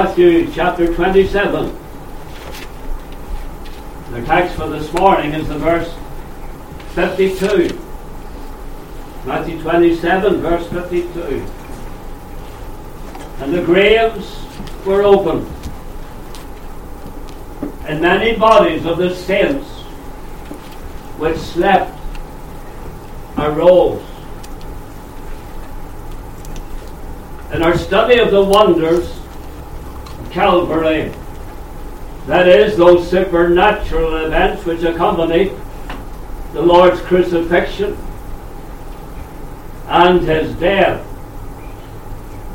Matthew chapter 27. The text for this morning is the verse 52. Matthew 27, verse 52. And the graves were opened, and many bodies of the saints which slept arose. In our study of the wonders Calvary, that is, those supernatural events which accompany the Lord's crucifixion and his death,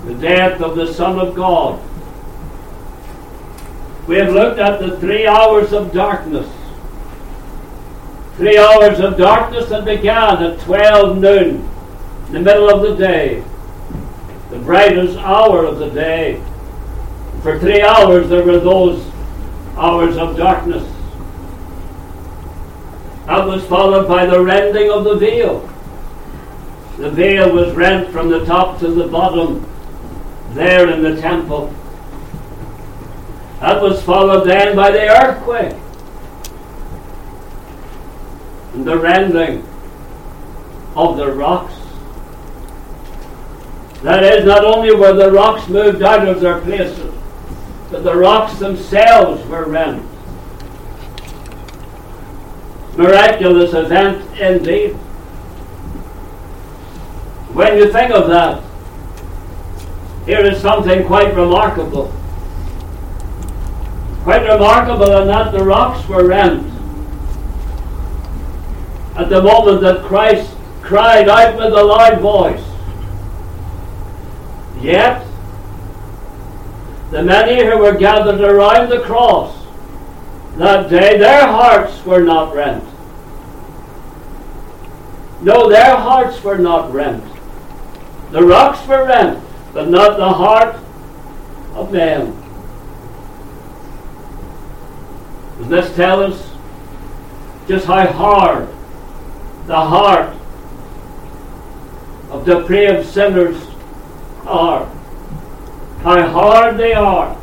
the death of the Son of God. We have looked at the three hours of darkness. Three hours of darkness that began at 12 noon, in the middle of the day, the brightest hour of the day. For three hours there were those hours of darkness. That was followed by the rending of the veil. The veil was rent from the top to the bottom there in the temple. That was followed then by the earthquake and the rending of the rocks. That is, not only were the rocks moved out of their places, but the rocks themselves were rent. Miraculous event indeed. When you think of that, here is something quite remarkable. Quite remarkable in that the rocks were rent. At the moment that Christ cried out with a loud voice. Yet, the many who were gathered around the cross that day, their hearts were not rent. No, their hearts were not rent. The rocks were rent, but not the heart of man. Does this tell us just how hard the heart of depraved sinners are? How hard they are.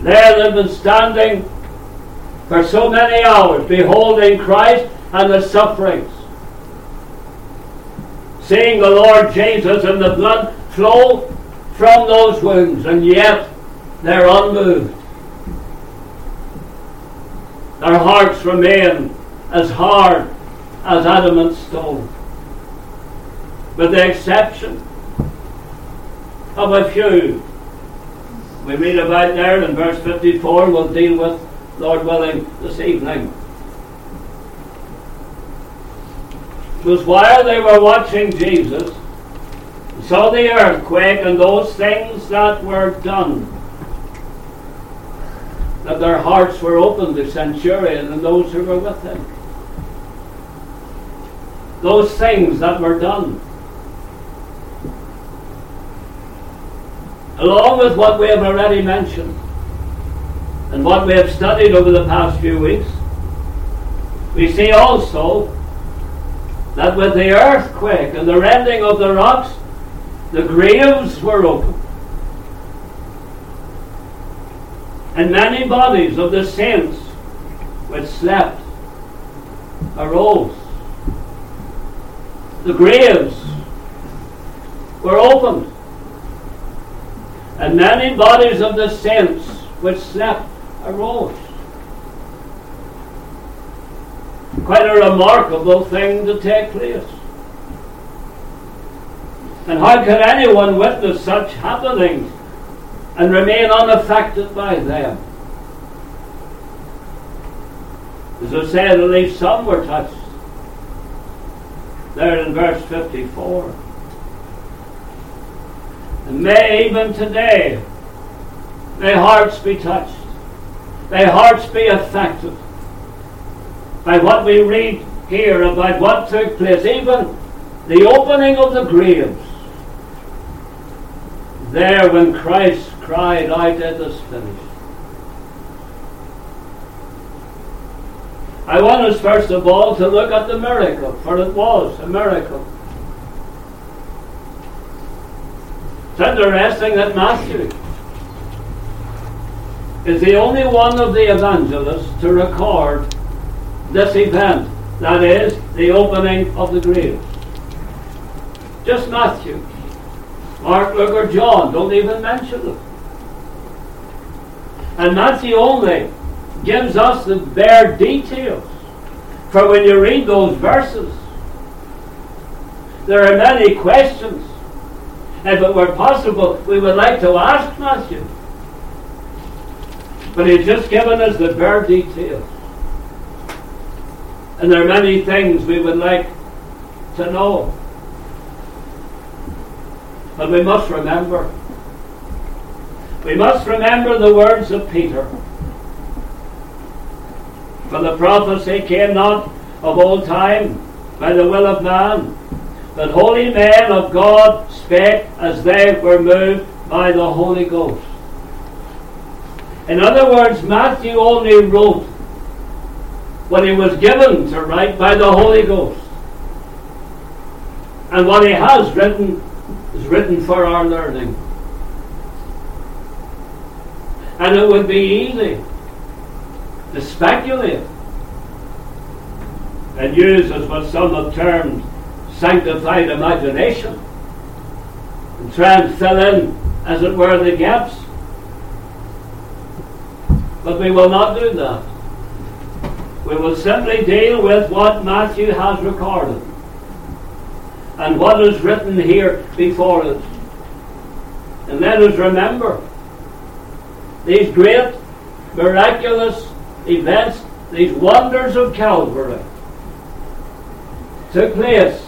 There they've been standing for so many hours, beholding Christ and the sufferings seeing the Lord Jesus and the blood flow from those wounds, and yet they're unmoved. Their hearts remain as hard as adamant stone, with the exception of a few. We read about there in verse 54, we'll deal with, Lord willing, this evening. was while they were watching Jesus, saw the earthquake and those things that were done, that their hearts were opened, the centurion and those who were with him. Those things that were done. Along with what we have already mentioned and what we have studied over the past few weeks, we see also that with the earthquake and the rending of the rocks, the graves were opened. And many bodies of the saints which slept arose. The graves were opened. And many bodies of the saints which slept arose. quite a remarkable thing to take place. And how could anyone witness such happenings and remain unaffected by them? As I said, at least some were touched. There in verse 54. And may even today, may hearts be touched, may hearts be affected by what we read here about what took place, even the opening of the graves. There, when Christ cried out, It is finished. I want us first of all to look at the miracle, for it was a miracle. It's interesting that Matthew is the only one of the evangelists to record this event, that is, the opening of the grave. Just Matthew. Mark, Luke, or John don't even mention it. And Matthew only gives us the bare details. For when you read those verses, there are many questions. If it were possible, we would like to ask Matthew. But he's just given us the bare details. And there are many things we would like to know. But we must remember. We must remember the words of Peter. For the prophecy came not of old time by the will of man, but holy men of God spake as they were moved by the Holy Ghost. In other words, Matthew only wrote what he was given to write by the Holy Ghost. And what he has written is written for our learning. And it would be easy to speculate and use as what some have termed sanctified imagination and try and fill in, as it were, the gaps. But we will not do that. We will simply deal with what Matthew has recorded and what is written here before us. And let us remember these great miraculous events, these wonders of Calvary, took place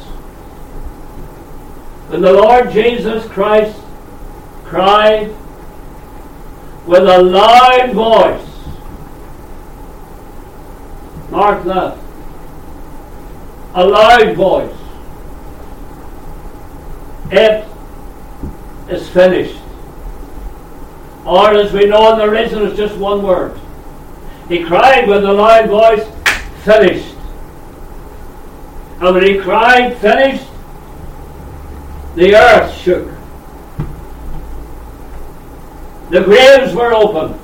when the Lord Jesus Christ cried with a loud voice. Mark that. A loud voice. It is finished. Or as we know in the original, it's just one word. He cried with a loud voice, finished. And when he cried, finished, the earth shook. The graves were opened.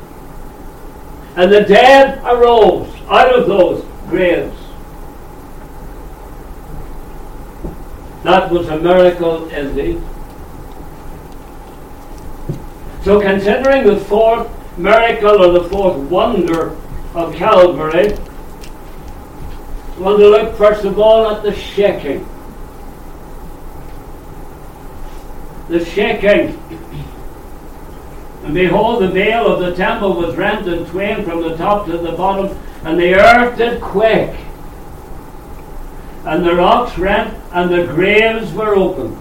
And the dead arose out of those graves. That was a miracle indeed. So, considering the fourth miracle or the fourth wonder of Calvary, we want to look first of all at the shaking. The shaking. And behold, the veil of the temple was rent in twain from the top to the bottom, and the earth did quake. And the rocks rent, and the graves were opened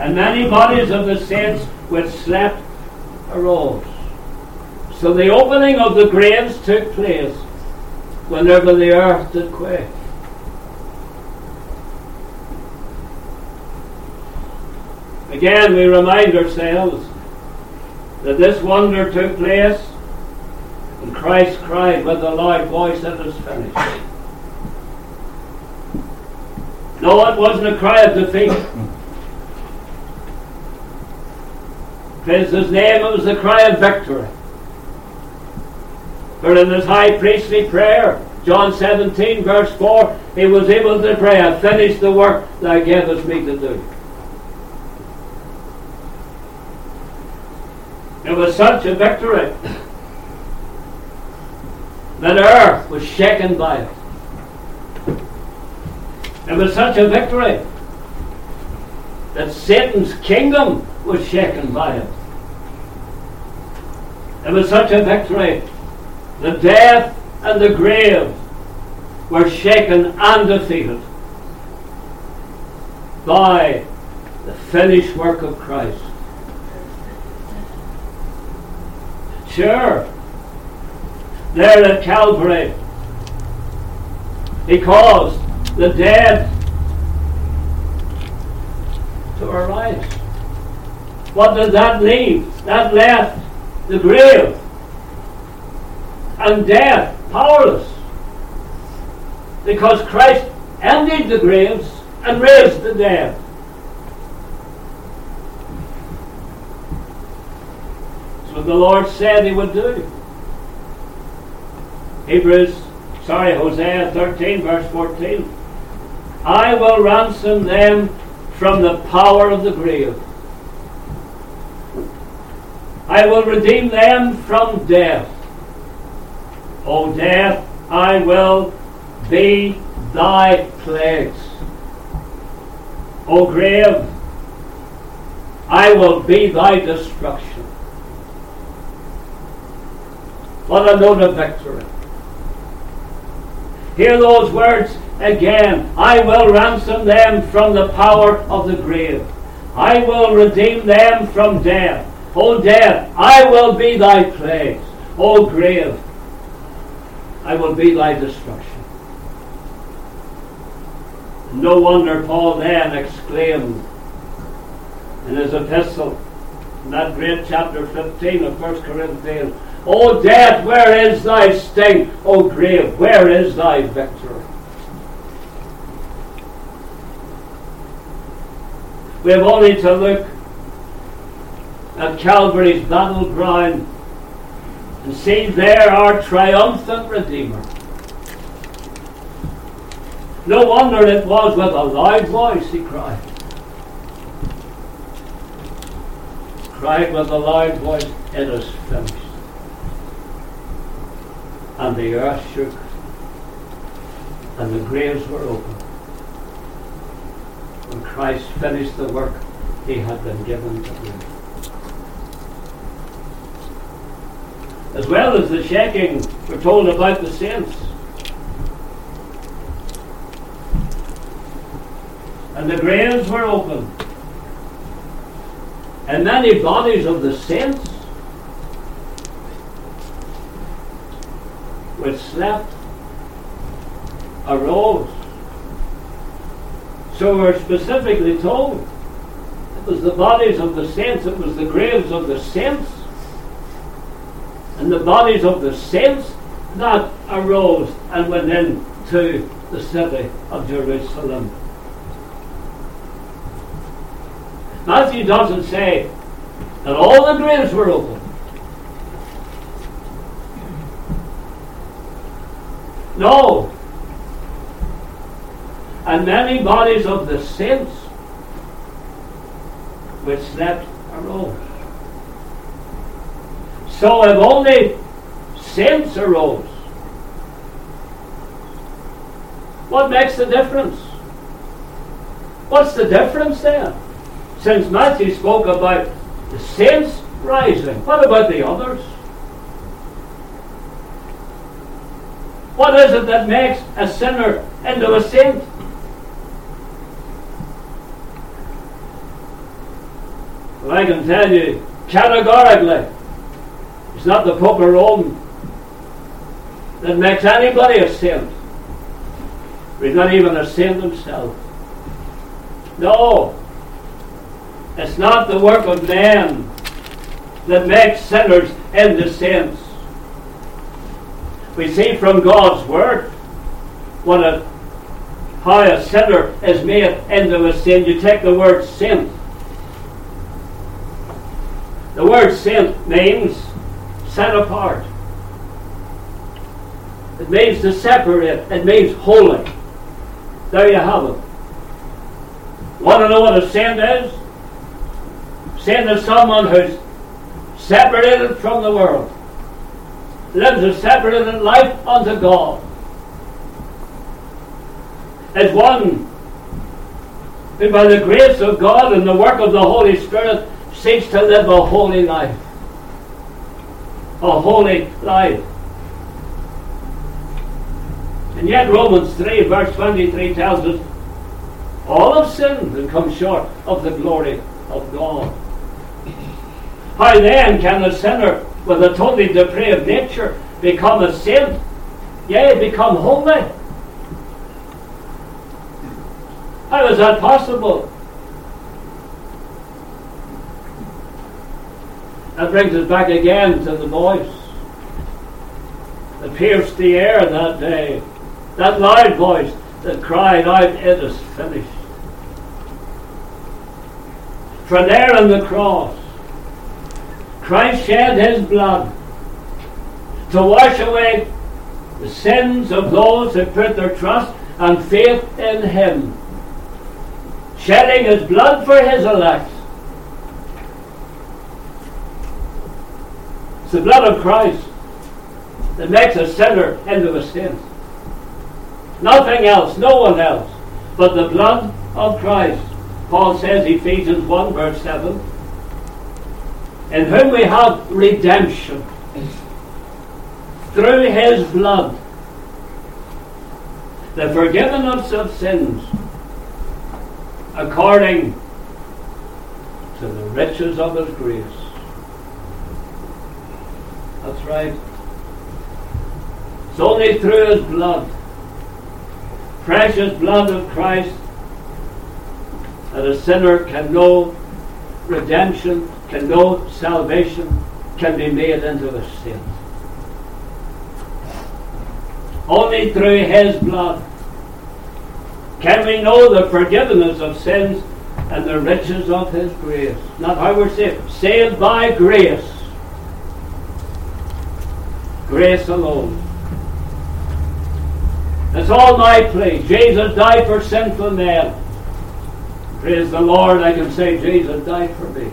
and many bodies of the saints which slept arose. So the opening of the graves took place whenever the earth did quake. Again, we remind ourselves that this wonder took place and Christ cried with a loud voice, It is finished. No, it wasn't a cry of defeat. Praise his name, it was a cry of victory. For in his high priestly prayer, John 17, verse 4, he was able to pray, I finished the work thou gavest me to do. It was such a victory that earth was shaken by it. It was such a victory that Satan's kingdom was shaken by it. It was such a victory. The death and the grave were shaken and defeated by the finished work of Christ. Sure, there at Calvary, He caused the dead to arise. What does that leave? That left the grave and death powerless. Because Christ emptied the graves and raised the dead. The Lord said he would do. Hebrews, sorry, Hosea 13, verse 14. I will ransom them from the power of the grave. I will redeem them from death. O death, I will be thy plagues. O grave, I will be thy destruction. What a victory. Hear those words again. I will ransom them from the power of the grave. I will redeem them from death. O death, I will be thy plagues. O grave, I will be thy destruction. No wonder Paul then exclaimed in his epistle, in that great chapter 15 of 1 Corinthians, O death, where is thy sting? O grave, where is thy victory? We have only to look at Calvary's battleground and see there our triumphant Redeemer. No wonder it was with a loud voice he cried. Cried with a loud voice, It is finished. And the earth shook, and the graves were opened. When Christ finished the work he had been given to do. As well as the shaking, we're told about the saints. And the graves were opened. And many bodies of the saints which slept arose. So we're specifically told it was the bodies of the saints, it was the graves of the saints and the bodies of the saints that arose and went into the city of Jerusalem. Matthew doesn't say that all the graves were open. No. And many bodies of the saints which slept arose. So if only saints arose, what makes the difference? What's the difference there? Since Matthew spoke about the saints rising, what about the others? What is it that makes a sinner into a saint? Well, I can tell you categorically it's not the Pope of Rome that makes anybody a saint. He's not even a saint himself. No. It's not the work of man that makes sinners into saints. We see from God's Word what a, how a sinner is made into a saint. You take the word sin. The word sin means set apart. It means to separate. It means holy. There you have it. Want to know what a saint is? Saint is someone who's separated from the world, lives a separated life unto God. As one who, by the grace of God and the work of the Holy Spirit, seeks to live a holy life a holy life. And yet Romans 3 verse 23 tells us all have sinned and come short of the glory of God. How then can the sinner with a totally depraved nature become a saint? Yea, become holy? How is that possible? That brings us back again to the voice that pierced the air that day. That loud voice that cried out, It is finished. For there on the cross, Christ shed his blood to wash away the sins of those who put their trust and faith in him, shedding his blood for his elect. It's the blood of Christ that makes a sinner into a saint. Nothing else, no one else, but the blood of Christ. Paul says, Ephesians 1, verse 7, in whom we have redemption through his blood, the forgiveness of sins, according to the riches of his grace. That's right. It's only through his blood, precious blood of Christ, that a sinner can know redemption, can know salvation, can be made into a saint. Only through His blood can we know the forgiveness of sins and the riches of His grace. Not how we're saved. Saved by grace. Grace alone. That's all my plea. Jesus died for sinful men. Praise the Lord, I can say Jesus died for me.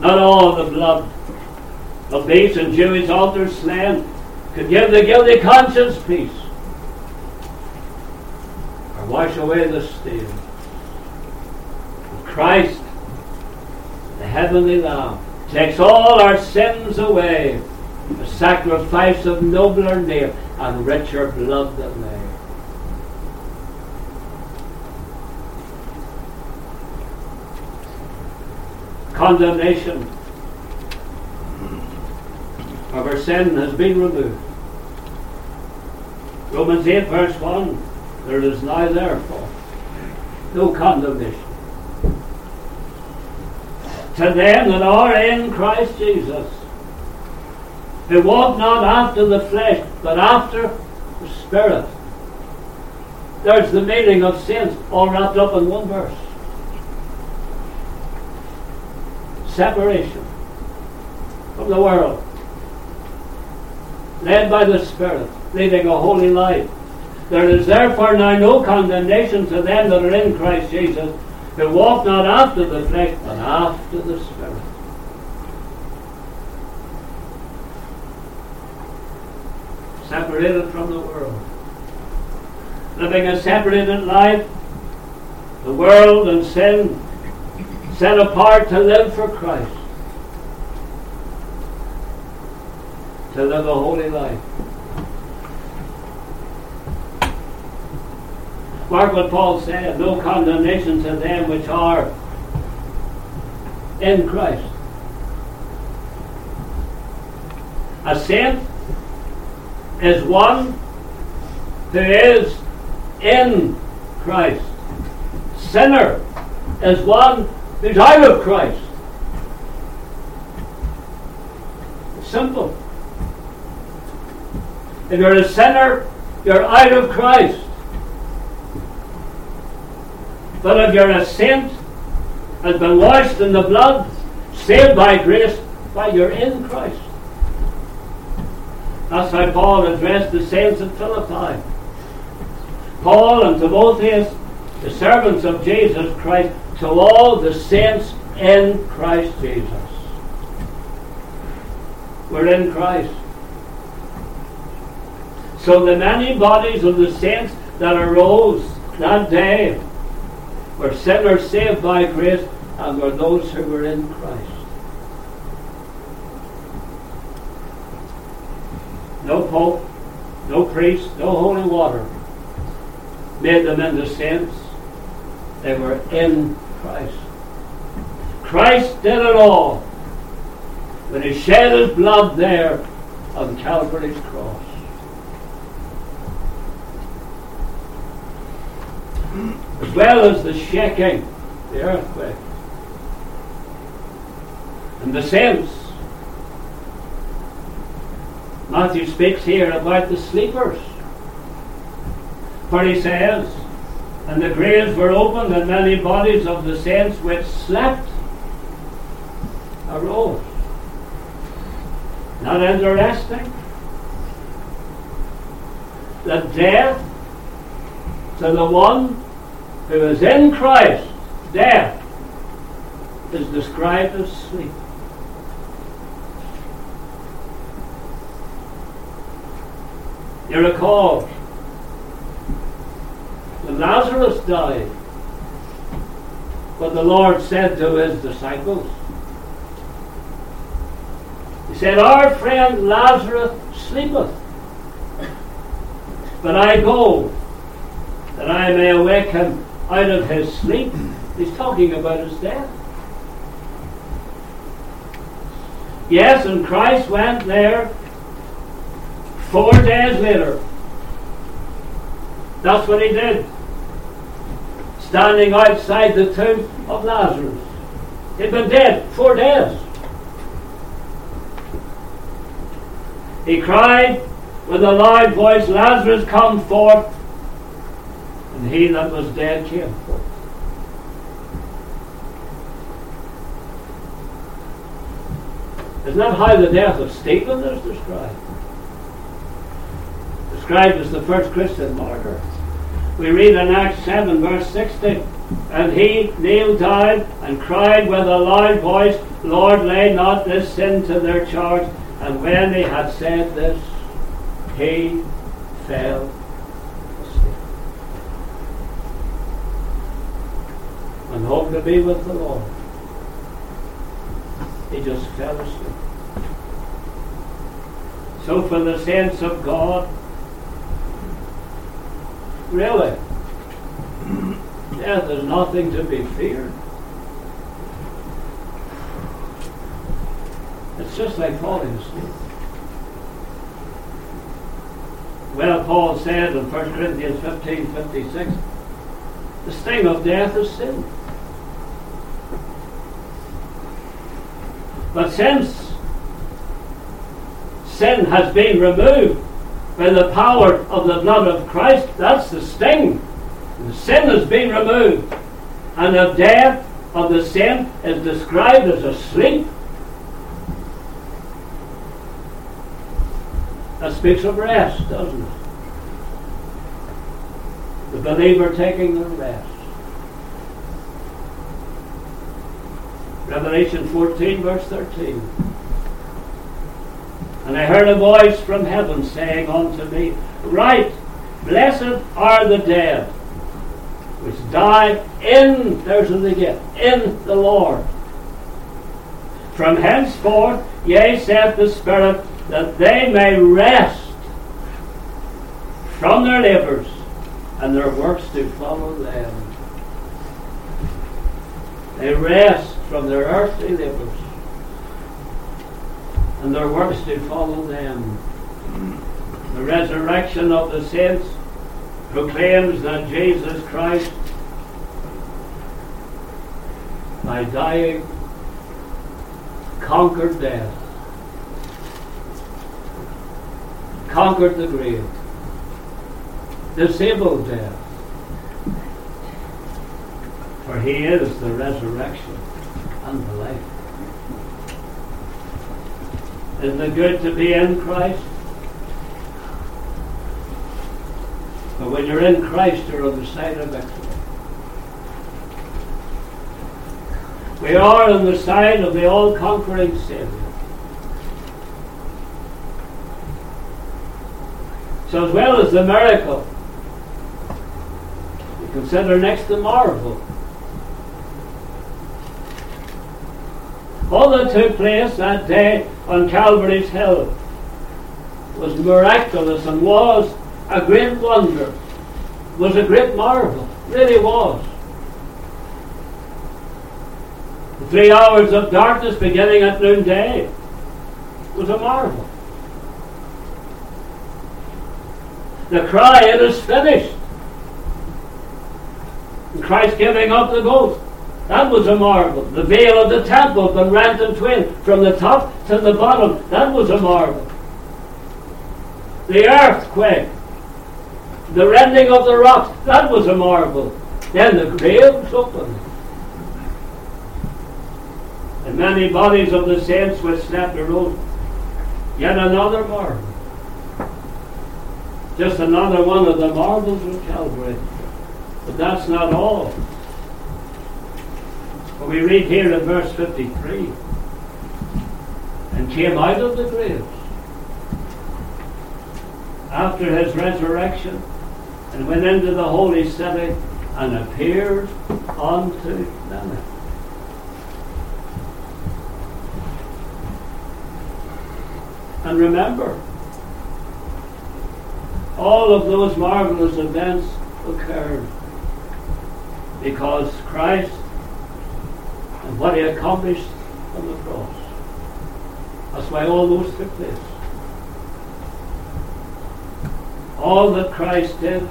Not all the blood of beasts and Jewish altars slain could give the guilty conscience peace or wash away the stain. Christ, the heavenly Lamb, takes all our sins away, a sacrifice of nobler name and richer blood than they. Condemnation of our sin has been removed. Romans 8, verse 1 there is now therefore no condemnation to them that are in Christ Jesus, who walk not after the flesh, but after the Spirit. There's the meaning of sins all wrapped up in one verse. Separation from the world, led by the Spirit, leading a holy life. There is therefore now no condemnation to them that are in Christ Jesus, who walk not after the flesh, but after the Spirit. Separated from the world. Living a separated life, the world and sin set apart to live for Christ, to live a holy life. Mark what Paul said no condemnation to them which are in Christ. A saint is one who is in Christ. Sinner is one who's out of Christ. It's simple. If you're a sinner, you're out of Christ. But if you're a saint, has been washed in the blood, saved by grace, why you're in Christ. That's how Paul addressed the saints at Philippi. Paul and Timotheus, the servants of Jesus Christ, to all the saints in Christ Jesus. We're in Christ. So the many bodies of the saints that arose that day were sinners saved by grace and were those who were in Christ. No pope, no priest, no holy water made them into saints. They were in Christ. Christ did it all when he shed his blood there on Calvary's cross. As well as the shaking, the earthquake, and the saints. Matthew speaks here about the sleepers. For he says, and the graves were opened, and many bodies of the saints which slept arose. Not interesting? That death to the one who is in Christ, death, is described as sleep. You recall when Lazarus died, what the Lord said to his disciples. He said, Our friend Lazarus sleepeth, but I go that I may awake him out of his sleep. He's talking about his death. Yes, and Christ went there four days later. That's what he did. Standing outside the tomb of Lazarus. He'd been dead four days. He cried with a loud voice, Lazarus, come forth. And he that was dead came forth. Isn't that how the death of Stephen is described? Described as the first Christian martyr. We read in Acts 7, verse 60, and he kneeled down and cried with a loud voice, Lord, lay not this sin to their charge. And when he had said this, he fell asleep. And home to be with the Lord. He just fell asleep. So for the saints of God, really, death is nothing to be feared. It's just like falling asleep. Well, Paul said in 1 Corinthians 15 56, the sting of death is sin. But since sin has been removed by the power of the blood of Christ, that's the sting. The sin has been removed. And the death of the sin is described as a sleep. That speaks of rest, doesn't it? The believer taking the rest. Revelation 14, verse 13. And I heard a voice from heaven saying unto me, Write, blessed are the dead, which die in, there's it in the Lord. From henceforth, yea, saith the Spirit, that they may rest from their labours, and their works do follow them. They rest from their earthly labours, and their works do follow them. The resurrection of the saints proclaims that Jesus Christ, by dying, conquered death, conquered the grave, disabled death. For he is the resurrection and the life. Isn't it good to be in Christ? But when you're in Christ, you're on the side of victory. We are on the side of the all conquering Savior. So, as well as the miracle, you consider next the marvel. All that took place that day on Calvary's Hill was miraculous and was a great wonder, was a great marvel, really was. The three hours of darkness beginning at noonday was a marvel. The cry, it is finished. Christ giving up the ghost. That was a marvel. The veil of the temple been rent in twain from the top to the bottom. That was a marvel. The earthquake, the rending of the rocks, that was a marvel. Then the grave was opened. And many bodies of the saints which slept arose. Yet another marvel. Just another one of the marvels of Calvary. But that's not all. But we read here in verse 53 and came out of the graves after his resurrection and went into the holy city and appeared unto many. And remember, all of those marvelous events occurred because Christ and what he accomplished on the cross. That's why all those took place. All that Christ did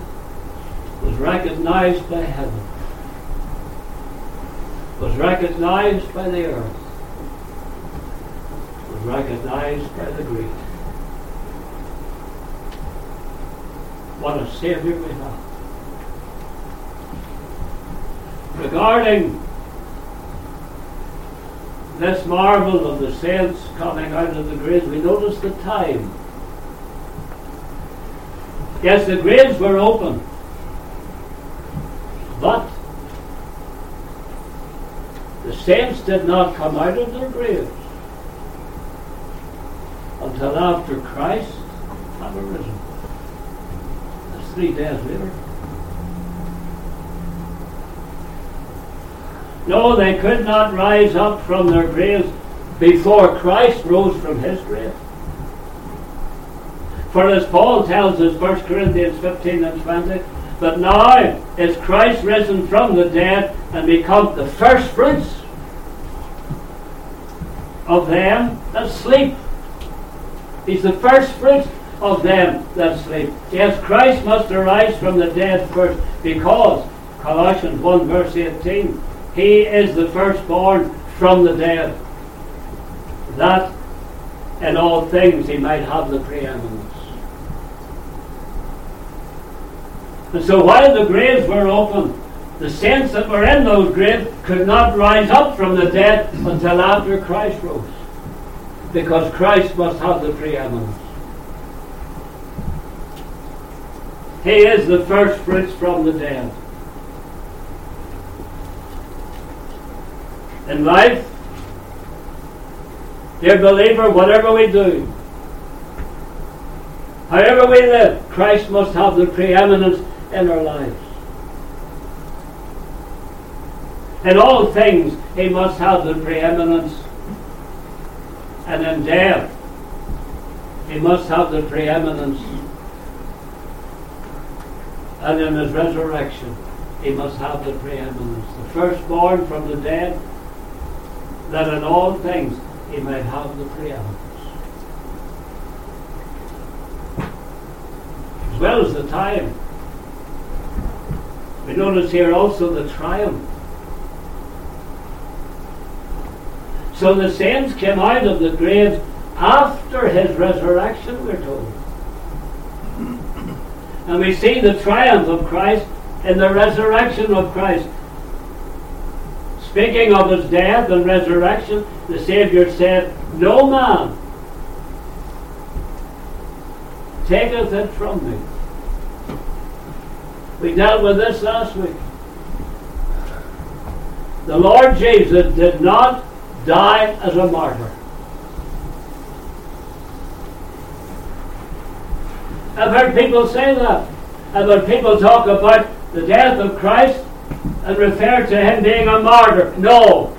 was recognized by heaven, was recognized by the earth, was recognized by the Greek. What a Savior we have. Regarding this marvel of the saints coming out of the graves, we notice the time. Yes, the graves were open, but the saints did not come out of their graves until after Christ had arisen. That's three days later. No, they could not rise up from their graves before Christ rose from his grave. For as Paul tells us, 1 Corinthians 15 and 20, that now is Christ risen from the dead and become the first fruits of them that sleep. He's the first fruits of them that sleep. Yes, Christ must arise from the dead first because, Colossians 1 verse 18, he is the firstborn from the dead, that in all things he might have the preeminence. And so while the graves were open, the saints that were in those graves could not rise up from the dead until after Christ rose. Because Christ must have the preeminence. He is the first fruits from the dead. In life, dear believer, whatever we do, however we live, Christ must have the preeminence in our lives. In all things, He must have the preeminence. And in death, He must have the preeminence. And in His resurrection, He must have the preeminence. The firstborn from the dead, that in all things he might have the preeminence. As well as the time. We notice here also the triumph. So the saints came out of the graves after his resurrection, we're told. And we see the triumph of Christ in the resurrection of Christ. Speaking of his death and resurrection, the Saviour said, No man taketh it from me. We dealt with this last week. The Lord Jesus did not die as a martyr. I've heard people say that. I've heard people talk about the death of Christ and refer to him being a martyr. No.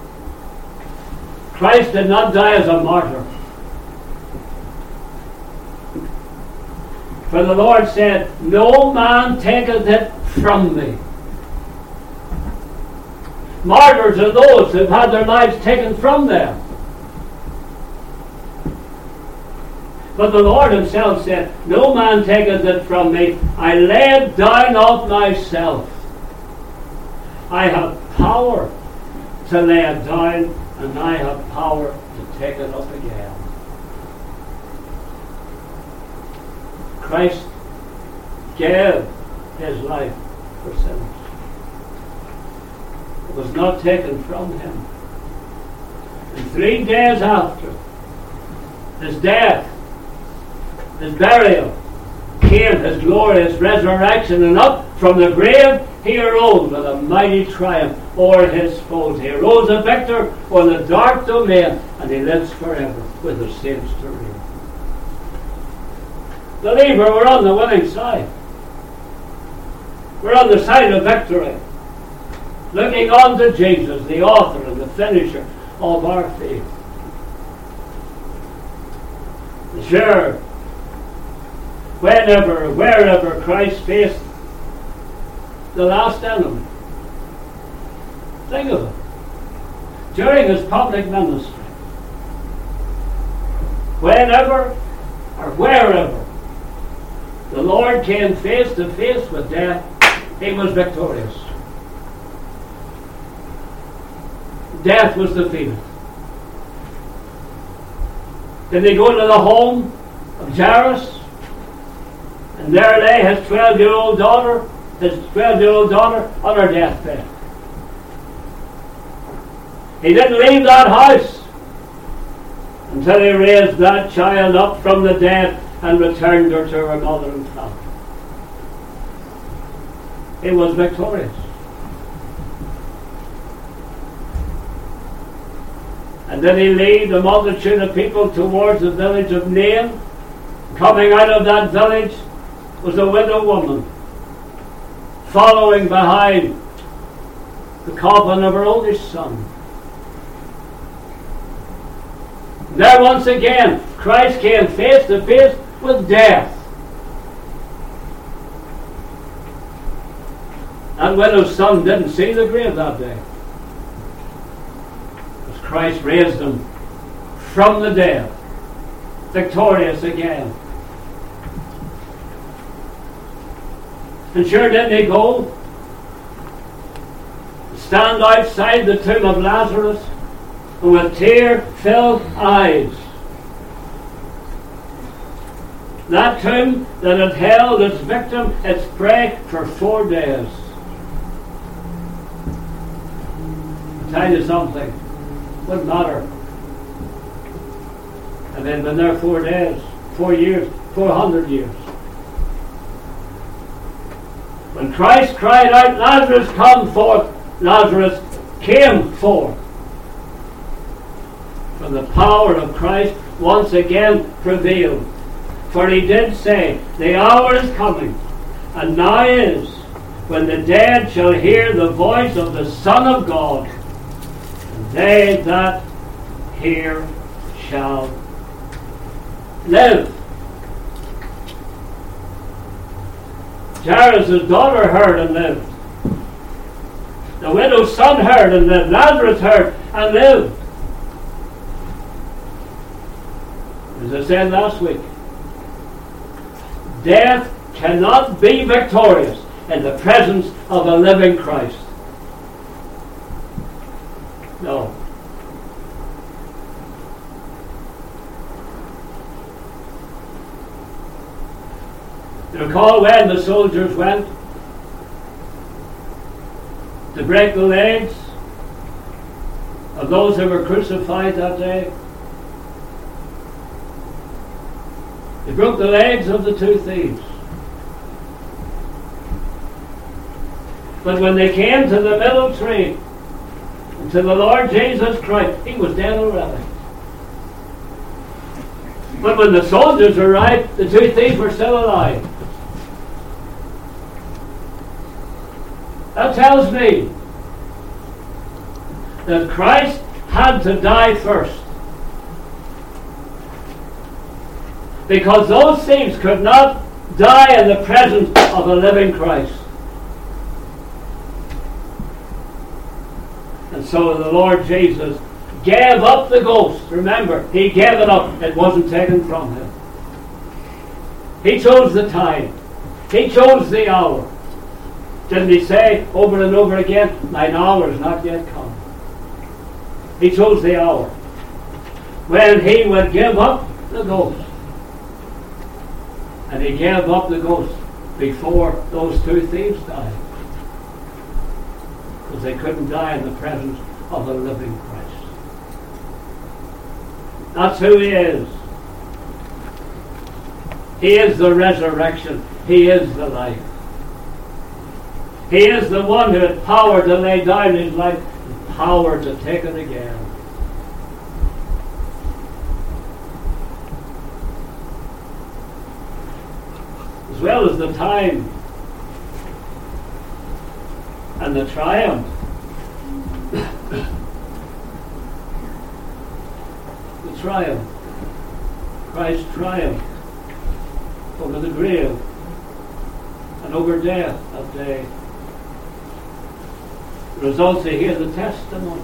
Christ did not die as a martyr. For the Lord said, No man taketh it from me. Martyrs are those who've had their lives taken from them. But the Lord himself said, No man taketh it from me. I lay it down of myself. I have power to lay it down, and I have power to take it up again. Christ gave his life for sinners. It was not taken from him. And three days after his death, his burial, came his glorious resurrection, and up from the grave he arose with a mighty triumph over his foes. He rose a victor on the dark domain, and he lives forever with the saints to reign. Believer, we're on the winning side. We're on the side of victory. Looking on to Jesus, the author and the finisher of our faith. Sure, whenever, wherever Christ faced the last enemy. Think of it. During his public ministry, whenever or wherever the Lord came face to face with death, he was victorious. Death was defeated. Did they go to the home of Jairus? And there lay his 12 year old daughter, his 12 year old daughter on her deathbed. He didn't leave that house until he raised that child up from the dead and returned her to her mother and father. He was victorious. And then he lead a multitude of people towards the village of Nain. Coming out of that village was a widow woman, following behind the coffin of her oldest son. There once again, Christ came face to face with death. That widow's son didn't see the grave that day. As Christ raised him from the dead, victorious again. And sure didn't he go? Stand outside the tomb of Lazarus and with tear filled eyes. That tomb that had held its victim, its prey, for four days. I'll tell you something, wouldn't matter. And they'd been there four days, four years, four hundred years. When Christ cried out, Lazarus, come forth, Lazarus came forth. For the power of Christ once again prevailed. For he did say, The hour is coming, and now is, when the dead shall hear the voice of the Son of God, and they that hear shall live. Jairus' daughter heard and lived. The widow's son heard and lived. Lazarus heard and lived. As I said last week, death cannot be victorious in the presence of a living Christ. No. Recall when the soldiers went to break the legs of those who were crucified that day? They broke the legs of the two thieves. But when they came to the middle tree, to the Lord Jesus Christ, he was dead already. But when the soldiers arrived, the two thieves were still alive. Tells me that Christ had to die first. Because those thieves could not die in the presence of a living Christ. And so the Lord Jesus gave up the ghost. Remember, he gave it up. It wasn't taken from him. He chose the time. He chose the hour. Didn't he say over and over again, Thine hour is not yet come? He chose the hour when he would give up the ghost. And he gave up the ghost before those two thieves died. Because they couldn't die in the presence of a living Christ. That's who He is. He is the resurrection. He is the life. He is the one who had power to lay down his life power to take it again. As well as the time and the triumph. the triumph. Christ's triumph over the grave and over death that day. The results they hear the testimony.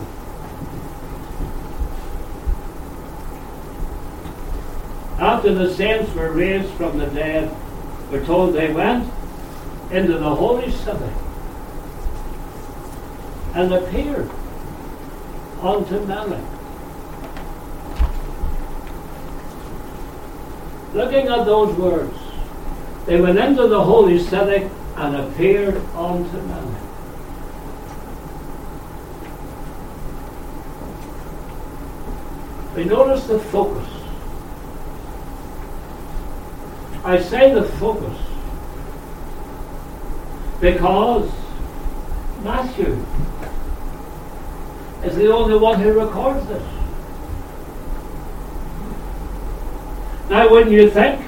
After the saints were raised from the dead, we're told they went into the holy city and appeared unto many. Looking at those words, they went into the holy city and appeared unto many. We notice the focus. I say the focus because Matthew is the only one who records this. Now, wouldn't you think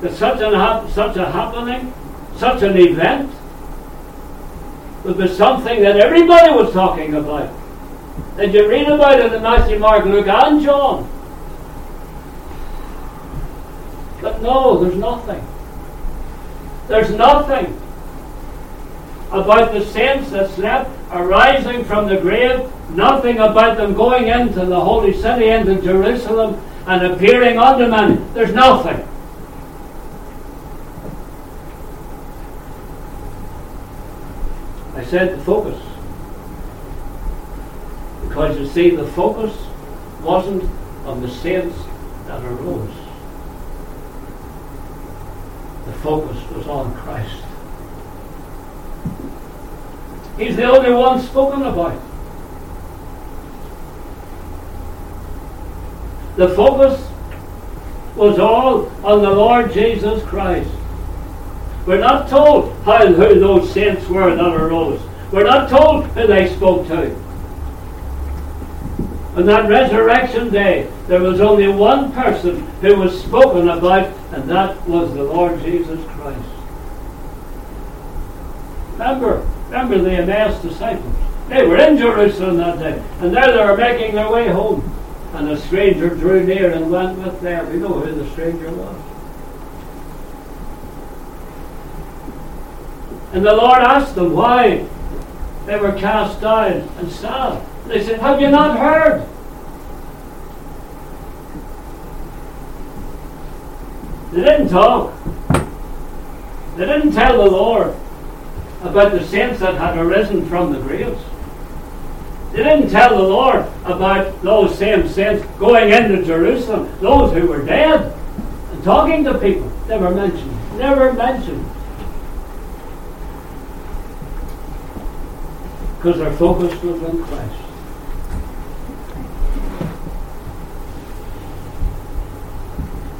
that such, an such a happening, such an event, would be something that everybody was talking about? Did you read about it in Matthew, Mark, Luke, and John? But no, there's nothing. There's nothing about the saints that slept arising from the grave, nothing about them going into the holy city, into Jerusalem, and appearing unto men. There's nothing. Said the focus. Because you see, the focus wasn't on the saints that arose. The focus was on Christ. He's the only one spoken about. The focus was all on the Lord Jesus Christ. We're not told how who those saints were that arose. We're not told who they spoke to. On that resurrection day, there was only one person who was spoken about, and that was the Lord Jesus Christ. Remember, Remember the Emmaus disciples. They were in Jerusalem that day, and there they were making their way home. And a stranger drew near and went with them. You know who the stranger was. And the Lord asked them why they were cast down and sad. They said, Have you not heard? They didn't talk. They didn't tell the Lord about the saints that had arisen from the graves. They didn't tell the Lord about those same saints going into Jerusalem, those who were dead, and talking to people. Never mentioned. Never mentioned. Because their focus was on Christ.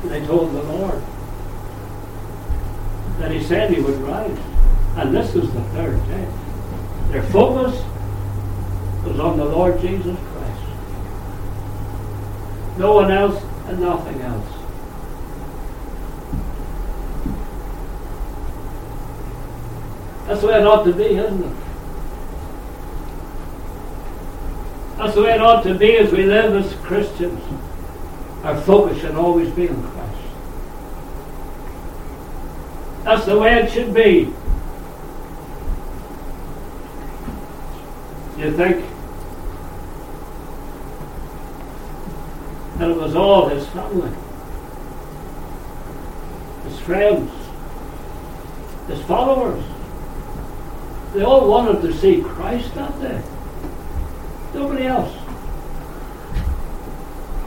They told the Lord that He said He would rise. And this was the third day. Their focus was on the Lord Jesus Christ. No one else and nothing else. That's the way it ought to be, isn't it? That's the way it ought to be as we live as Christians. Our focus should always be on Christ. That's the way it should be. you think that it was all his family, his friends, his followers. They all wanted to see Christ that day. Nobody else.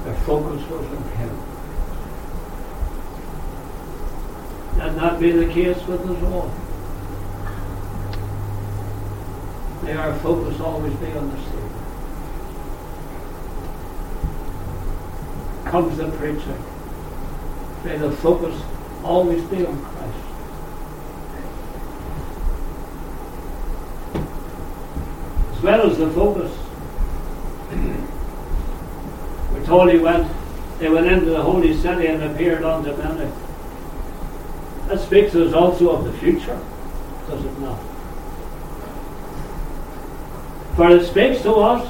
Their focus was on Him. That not be the case with us all. May our focus always be on the Savior. Comes the preacher. May the focus always be on Christ. As well as the focus told he went, they went into the holy city and appeared unto many. That speaks to us also of the future, does it not? For it speaks to us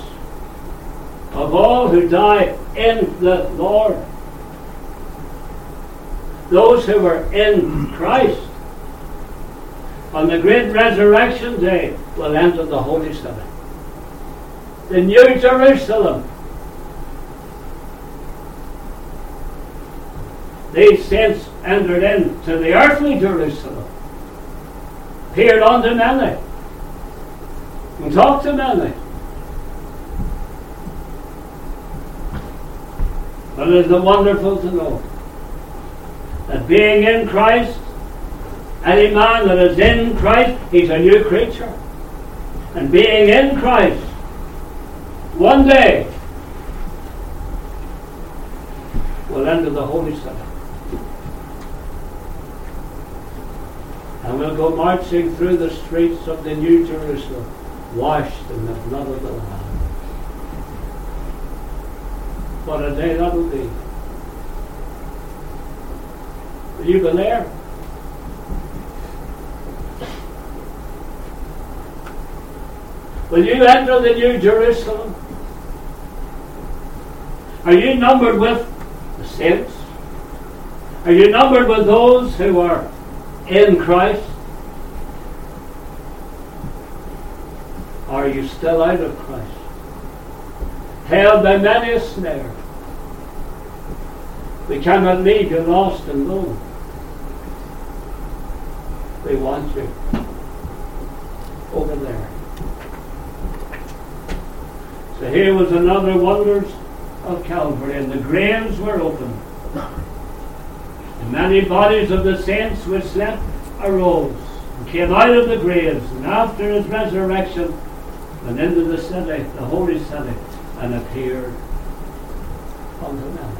of all who die in the Lord. Those who were in Christ on the great resurrection day will enter the holy city. The new Jerusalem. These saints entered into the earthly Jerusalem, appeared unto many, and talked to many. But it is wonderful to know that being in Christ, any man that is in Christ, he's a new creature. And being in Christ, one day will enter the holy city. And we'll go marching through the streets of the New Jerusalem, washed in the blood of the Lamb. What a day that will be. Will you be there? Will you enter the New Jerusalem? Are you numbered with the saints? Are you numbered with those who are in Christ? Are you still out of Christ? Held by many a snare. We cannot leave you lost and alone. We want you over there. So here was another wonders of Calvary, and the graves were opened. Many bodies of the saints which slept arose and came out of the graves, and after his resurrection went into the city, the holy city, and appeared unto them.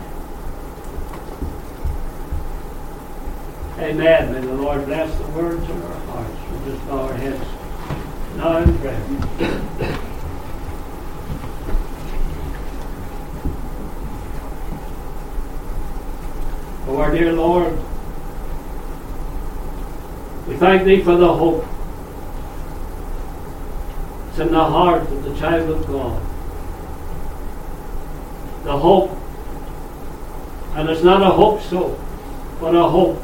Amen. May the Lord bless the words of our hearts. We just bow our heads now in prayer. Oh, our dear Lord, we thank Thee for the hope. It's in the heart of the child of God. The hope, and it's not a hope so, but a hope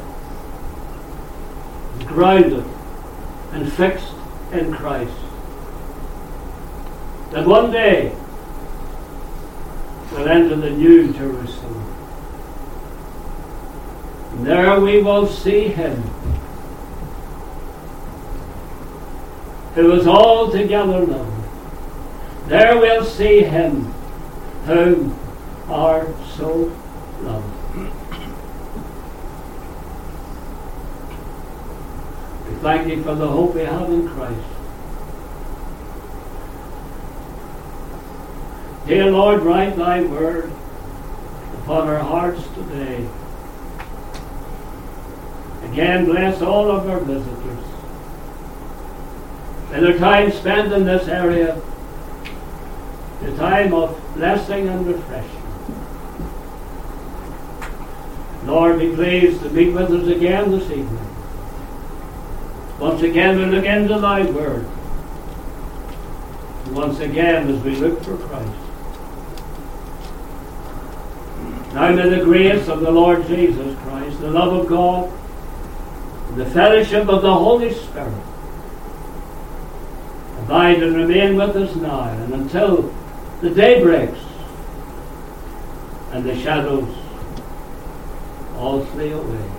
grounded and fixed in Christ. That one day we'll enter the new Jerusalem. There we will see him who is altogether known. There we'll see him whom are so loved. We thank you for the hope we have in Christ. Dear Lord, write thy word upon our hearts today. Again, bless all of our visitors. And their time spent in this area, the time of blessing and refreshing. Lord, be pleased to meet with us again this evening. Once again, we look into thy word. Once again, as we look for Christ. Now may the grace of the Lord Jesus Christ, the love of God, the fellowship of the Holy Spirit abide and remain with us now and until the day breaks and the shadows all flee away.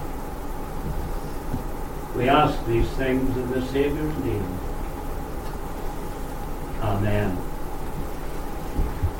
We ask these things in the Saviour's name. Amen.